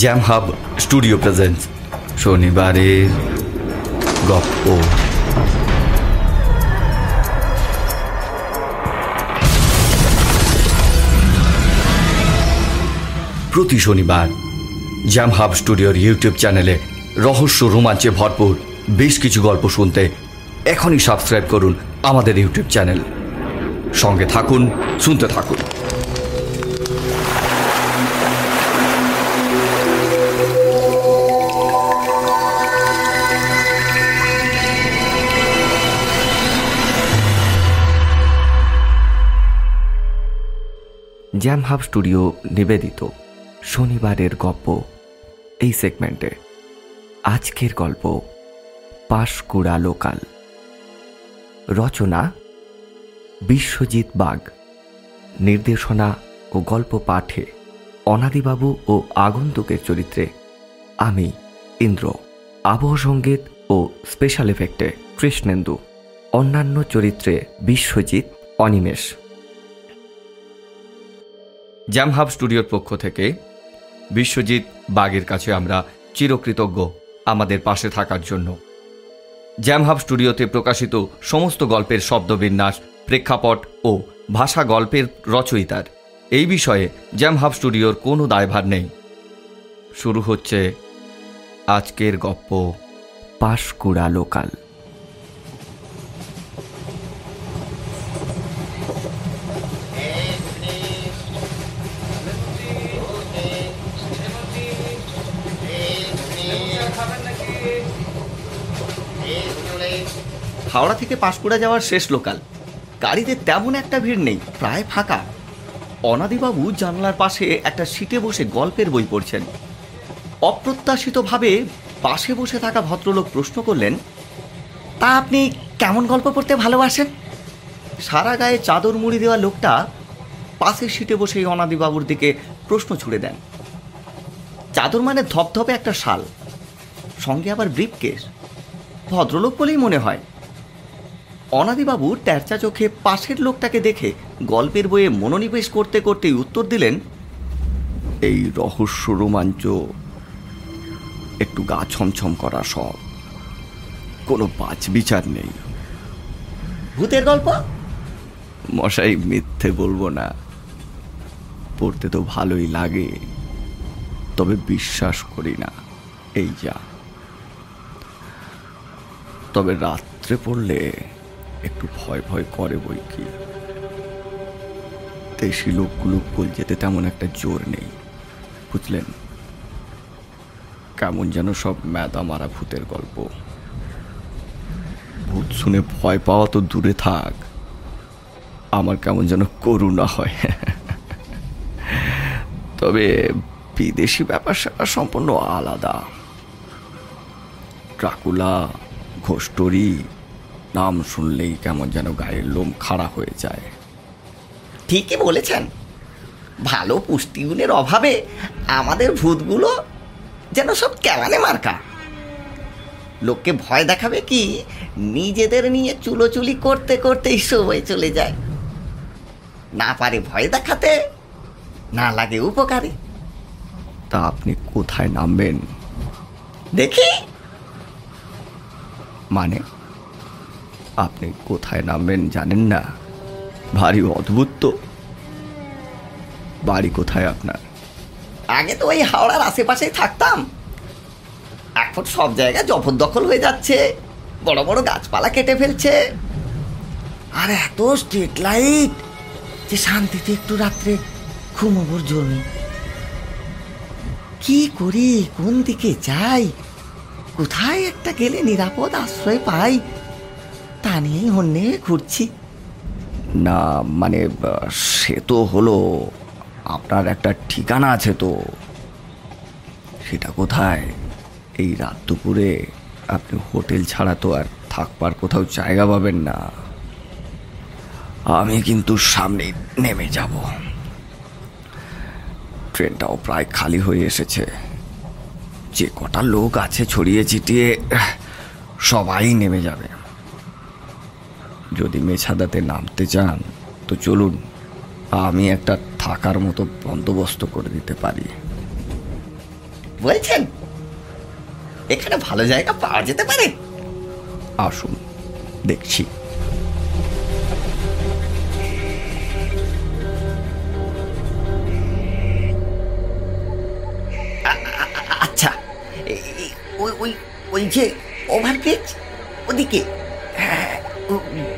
Jam hub studio presence শনিবারের গপ্প প্রতি শনিবার জ্যাম হাব স্টুডিওর ইউটিউব চ্যানেলে রহস্য রোমাঞ্চে ভরপুর বেশ কিছু গল্প শুনতে এখনই সাবস্ক্রাইব করুন আমাদের ইউটিউব চ্যানেল সঙ্গে থাকুন, শুনতে থাকুন। জ্যাম হাব স্টুডিও নিবেদিত শনিবারের গল্প এই সেগমেন্টে আজকের গল্প পাশকুড়া লোকাল রচনা বিশ্বজিৎ বাগ। নির্দেশনা ও গল্প পাঠে অনাদিবাবু ও আগন্তুকের চরিত্রে আমি, ইন্দ্র। আবহ সংগীত ও স্পেশাল এফেক্টে কৃষ্ণেন্দু। অন্যান্য চরিত্রে বিশ্বজিৎ, অনিমেষ। জ্যাম হাব স্টুডিওর পক্ষ থেকে বিশ্বজিৎ বাগের কাছে আমরা চিরকৃতজ্ঞ আমাদের পাশে থাকার জন্য। জ্যাম হাব স্টুডিওতে প্রকাশিত সমস্ত গল্পের শব্দবিন্যাস, প্রেক্ষাপট ও ভাষা গল্পের রচয়িতার। এই বিষয়ে জ্যাম হাব স্টুডিওর কোনো দায়ভার নেই। শুরু হচ্ছে আজকের গপ্প পাশকুড়া লোকাল। হাওড়া থেকে পাঁশকুড়া যাওয়ার শেষ লোকাল। গাড়িতে তেমন একটা ভিড় নেই, প্রায় ফাঁকা। অনাদিবাবু জানলার পাশে একটা সিটে বসে গল্পের বই পড়ছেন। অপ্রত্যাশিতভাবে পাশে বসে থাকা ভদ্রলোক প্রশ্ন করলেন, তা আপনি কেমন গল্প পড়তে ভালোবাসেন? সারা গায়ে চাদর মুড়ি দেওয়া লোকটা পাশের সিটে বসেই অনাদিবাবুর দিকে প্রশ্ন ছুড়ে দেন। চাদর মানে ধপধপে একটা শাল, সঙ্গে আবার ব্রিফকেস। ভদ্রলোক বলেই মনে হয়। অনাদিবাবু ট্যারচা চোখে পাশের লোকটাকে দেখে গল্পের বইয়ে মনোনিবেশ করতে করতেই উত্তর দিলেন এই রহস্য রোমাঞ্চ একটু গা ছমছম করা সব। কোনো বাজ বিচার নেই। ভূতের গল্প? মশাই মিথ্যে বলব না। পড়তে তো ভালোই লাগে তবে বিশ্বাস করি না। এই যা। তবে রাত্রে পড়লে একটু ভয় ভয় করে বই কি। দেশি লোকগুলো বল যেতে তেমন একটা জোর নেই, বুঝলেন? কেমন যেন সব ম্যাদা মারা ভূতের গল্প। ভূত শুনে ভয় পাওয়া তো দূরে থাক, আমার কেমন যেন করুণা হয়। তবে বিদেশি ব্যাপার স্যাপার সম্পূর্ণ আলাদা। Dracula ghost story. নাম শুনলেই কেমন যেন গায়ের লোম খাড়া হয়ে যায়। ঠিকই বলেছেন। ভালো পুষ্টিগুণের অভাবে আমাদের ভূতগুলো যেন সব কেমানে মার্কা। লোককে ভয় দেখাবে কি? নিজেদের নিয়ে চুলোচুলি করতে করতেই সময় চলে যায়। না পারে ভয় দেখাতে, না লাগে উপকারে। তা আপনি কোথায় নামবেন? দেখি। মানে আপনি কোথায় নামবেন জানেন না? ভারী অদ্ভুত তো। বাড়ি কোথায় আপনার? আগে তো ওই হাওড়ার আশেপাশেই থাকতাম। এখন সব জায়গা জবরদখল হয়ে যাচ্ছে। বড় বড় গাছপালা কেটে ফেলছে। আর এত স্ট্রিট লাইট যে শান্তিতে একটু রাত্রে ঘুমোবর জন্য কি করি কোন দিকে যাই? কোথায় একটা গেলে নিরাপদ আশ্রয় পাই? তা নিয়েই হন্যে ঘুরছি। না মানে সে তো হলো, আপনার একটা ঠিকানা আছে তো। সেটা কোথায়? এই রাত দুপুরে আপনি হোটেল ছাড়া তো আর থাকবার কোথাও জায়গা পাবেন না। আমি কিন্তু সামনে নেমে যাব। ট্রেনটাও প্রায় খালি হয়ে এসেছে। যে কটা লোক আছে ছড়িয়ে ছিটিয়ে সবাই নেমে যাবে। যদি মেছাদাতে নামতে চান তো চলুন আমি একটা থাকার মতো বন্দোবস্ত করে দিতে পারি। বলছেন? এখানে ভালো জায়গা পাওয়া যেতে পারে? আসুন দেখছি। ওই ওই ওই যে ওভারব্রিজ ওদিকে। হ্যাঁ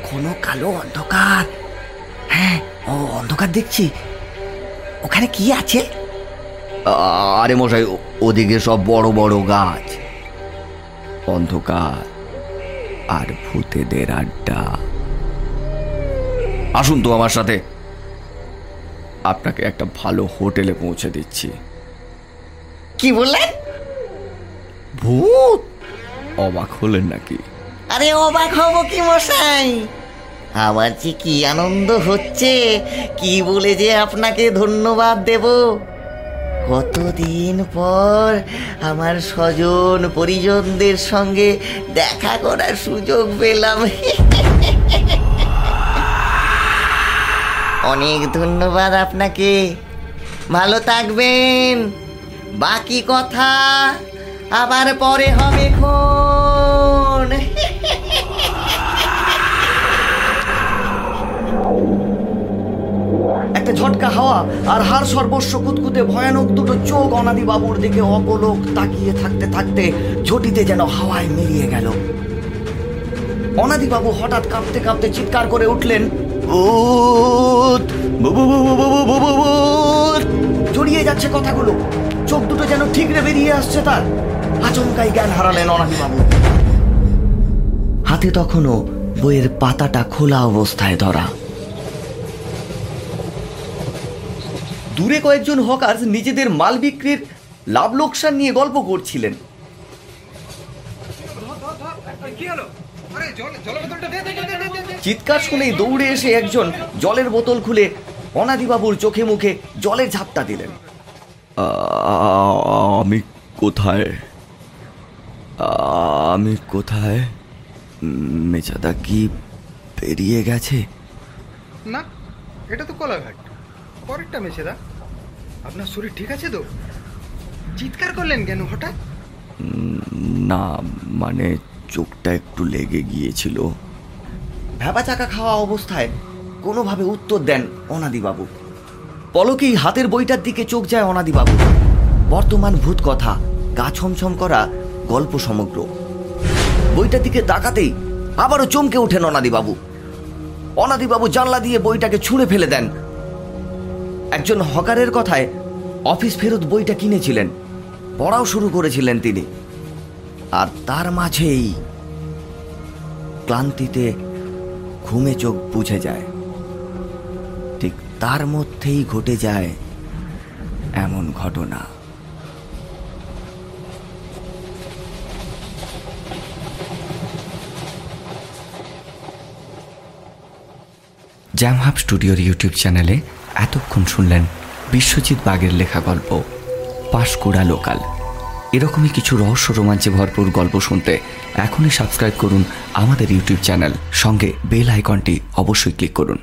ঘন কালো অন্ধকার। হ্যাঁ ও অন্ধকার দেখছি। ওখানে কি আছে? আরে মশাই ওদিকে সব বড় বড় গাছ। অন্ধকার আর ভূতেদের আড্ডা। আসুন তো আমার সাথে। আপনাকে একটা ভালো হোটেলে পৌঁছে দিচ্ছি। কি বললেন? ভূত? অবাক হলেন নাকি? আরে অবাক হব কি মশাই? আমার যে কি আনন্দ হচ্ছে, কি বলে যে আপনাকে ধন্যবাদ দেব? কতদিন পর আমার স্বজন পরিজনদের সঙ্গে দেখা করার সুযোগ পেলাম। অনেক ধন্যবাদ আপনাকে। ভালো থাকবেন। বাকি কথা আবার পরে হবে খন একটা ঝটকা হাওয়া আর হার সর্বস্ব কুতকুতে ভয়ানক দুটো চোখ অনাদি বাবুর দিকে অপলোক তাকিয়ে থাকতে থাকতে ঝটিতে যেন হাওয়ায় মিলিয়ে গেল অনাদি বাবু হঠাৎ কাঁপতে কাঁপতে চিৎকার করে উঠলেন! জড়িয়ে যাচ্ছে কথাগুলো চোখ দুটো যেন ঠিকরে বেরিয়ে আসছে তার। আচমকাই জ্ঞান হারালেন বাবু হাতে তখনও বইয়ের পাতাটা খোলা অবস্থায় ধরা। দূরে কয়েকজন হকার্স নিজেদের মাল বিক্রির লাভ লোকসান নিয়ে গল্প করছিলেন। চিৎকার শুনেই দৌড়ে এসে একজন জলের বোতল খুলে অনাদিবাবুর চোখে মুখে জলের ঝাপটা দিলেন। আমি কোথায়? আমি কোথায়? মেচাদা কি পেরিয়ে গেছে? না এটা তো কলাঘাট। পরেরটা মেছেদা আপনার শরীর ঠিক আছে তো? চিৎকার করলেন কেন হঠাৎ? না মানে চোখটা একটু লেগে গিয়েছিল। ভেবা চাকা খাওয়া অবস্থায় কোনোভাবে উত্তর দেন অনাদিবাবু। পলকেই হাতের বইটার দিকে চোখ যায় অনাদিবাবু। বর্তমান ভূত কথা, গা ছমছম করা গল্প সমগ্র। বইটার দিকে তাকাতেই আবারও চমকে ওঠেন অনাদিবাবু। অনাদিবাবু জানলা দিয়ে বইটাকে ছুঁড়ে ফেলে দেন। একজন হকারের কথায় অফিস ফেরত বইটা কিনেছিলেন। পড়াও শুরু করেছিলেন তিনি। আর তার মাঝেই ক্লান্তিতে ঘুমে চোখ বুঝে যায়। তার মধ্যেই ঘটে যায় এমন ঘটনা। জ্যামহাব স্টুডিওর ইউটিউব চ্যানেলে এতক্ষণ শুনলেন বিশ্বজিৎ বাগের লেখা গল্প পাশকুড়া লোকাল। এরকমই কিছু রহস্য রোমাঞ্চে ভরপুর গল্প শুনতে এখনই সাবস্ক্রাইব করুন আমাদের ইউটিউব চ্যানেল। সঙ্গে বেল আইকনটি অবশ্যই ক্লিক করুন।